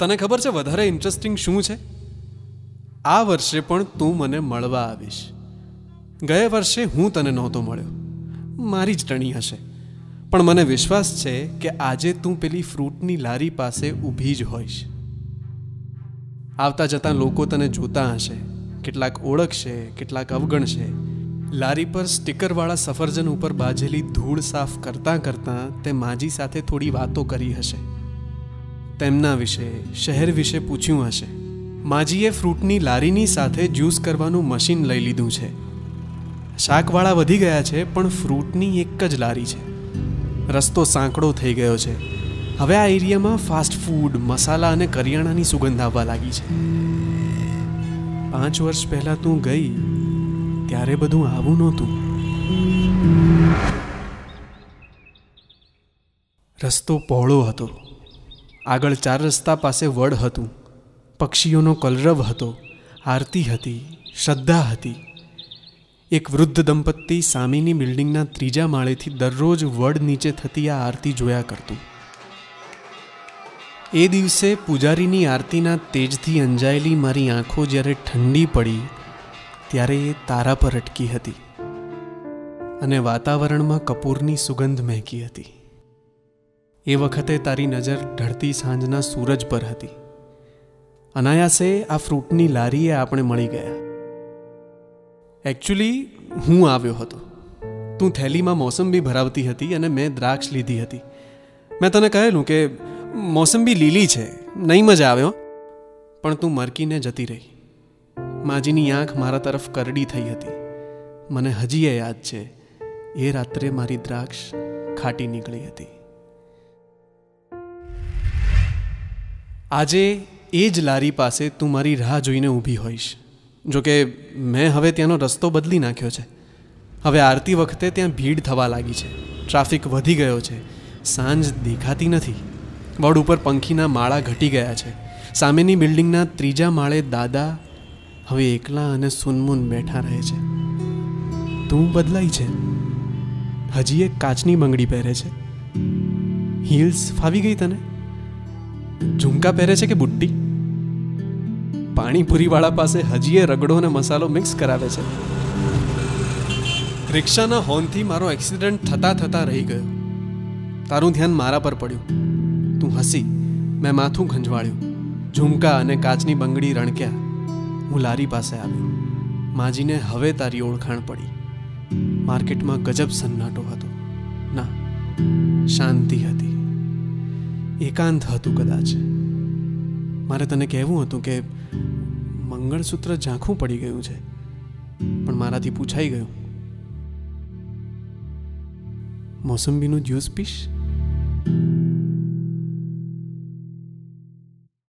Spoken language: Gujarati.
તને ખબર છે વધારે ઇન્ટરેસ્ટિંગ શું છે? આ વર્ષે પણ તું મને મળવા આવીશ. ગયા વર્ષે હું તને નહોતો મળ્યો. મારી જ ટણી હશે. પણ મને વિશ્વાસ છે કે આજે તું પેલી ફ્રૂટની લારી પાસે ઊભી જ હોઈશ. આવતા જતાં લોકો તને જોતા હશે. કેટલાક ઓળખશે, કેટલાક અવગણશે. લારી પર સ્ટીકરવાળા સફરજન ઉપર બાજેલી ધૂળ સાફ કરતાં કરતાં તે માજી સાથે થોડી વાતો કરી હશે. તેમના વિશે, શહેર વિશે પૂછ્યું હશે. માજીએ ફ્રૂટની લારીની સાથે જ્યુસ કરવાનું મશીન લઈ લીધું છે. શાકવાળા વધી ગયા છે, પણ ફ્રૂટની એક જ લારી છે. રસ્તો સાંકડો થઈ ગયો છે. હવે આ એરિયામાં ફાસ્ટ ફૂડ, મસાલા અને કરિયાણાની સુગંધ આવવા લાગી છે. પાંચ વર્ષ પહેલાં તું ગઈ, ત્યારે બધું આવું નહોતું. રસ્તો પહોળો હતો. આગળ ચાર રસ્તા પાસે વડ હતું. પક્ષીઓનો કલરવ હતો, આરતી હતી, શ્રદ્ધા હતી. એક વૃદ્ધ દંપતી સામેની બિલ્ડિંગના ત્રીજા માળેથી દરરોજ વડ નીચે થતી આ આરતી જોયા કરતું. એ દિવસે પૂજારીની આરતીના તેજથી અંજાયેલી મારી આંખો જ્યારે ઠંડી પડી, ત્યારે એ તારા પર અટકી હતી અને વાતાવરણમાં કપૂરની સુગંધ મહેકી હતી. એ વખતે તારી નજર ઢળતી સાંજના સૂરજ પર હતી. અનાયાસે આ ફ્રૂટની લારીએ આપણે મળી ગયા. એકચ્યુઅલી હું આવ્યો હતો. તું થેલીમાં મોસંબી ભરાવતી હતી અને મેં દ્રાક્ષ લીધી હતી. મેં તને કહેલું કે મોસંબી લીલી છે, નહીં મજા આવ્યો પણ તું મરકીને જતી રહી. માજીની આંખ મારા તરફ કરડી થઈ હતી. મને હજી એ યાદ છે, એ રાત્રે મારી દ્રાક્ષ ખાટી નીકળી હતી. આજે એ જ લારી પાસે તું મારી રાહ જોઈને ઊભી હોઈશ. જોકે મેં હવે ત્યાંનો રસ્તો બદલી નાખ્યો છે. હવે આરતી વખતે ત્યાં ભીડ થવા લાગી છે. ટ્રાફિક વધી ગયો છે. સાંજ દેખાતી નથી. વડ ઉપર પંખીના માળા ઘટી ગયા છે. સામેની બિલ્ડિંગના ત્રીજા માળે દાદા હવે એકલા અને સુનમુન બેઠા રહે છે. તું બદલાઈ છે. હજી એક કાચની બંગડી પહેરે છે. હીલ્સ ફાવી ગઈ તને? ઝુમકા પહેરે છે કે બુટ્ટી? પાણીપુરીવાળા પાસે હજીએ રગડો અને મસાલો મિક્સ કરાવે છે. રિક્ષાના હોર્નથી મારો એક્સિડન્ટ થતા થતા રહી ગયો. તારું ધ્યાન મારા પર પડ્યું. તું હસી, મેં માથું ખંજવાળ્યું. ઝુમકા અને કાચની બંગડી રણક્યા. હું લારી પાસે આવ્યો. માજીને હવે તારી ઓળખાણ પડી. માર્કેટમાં ગજબ સન્નાટો હતો. ના, શાંતિ હતી. એકાંત હતું કદાચ. મારે તને કહેવું હતું કે મંગળસૂત્ર ઝાંખું પડી ગયું છે, પણ મારાથી પૂછાઈ ગયું. મોસંબીનું જ્યુસ પીશ?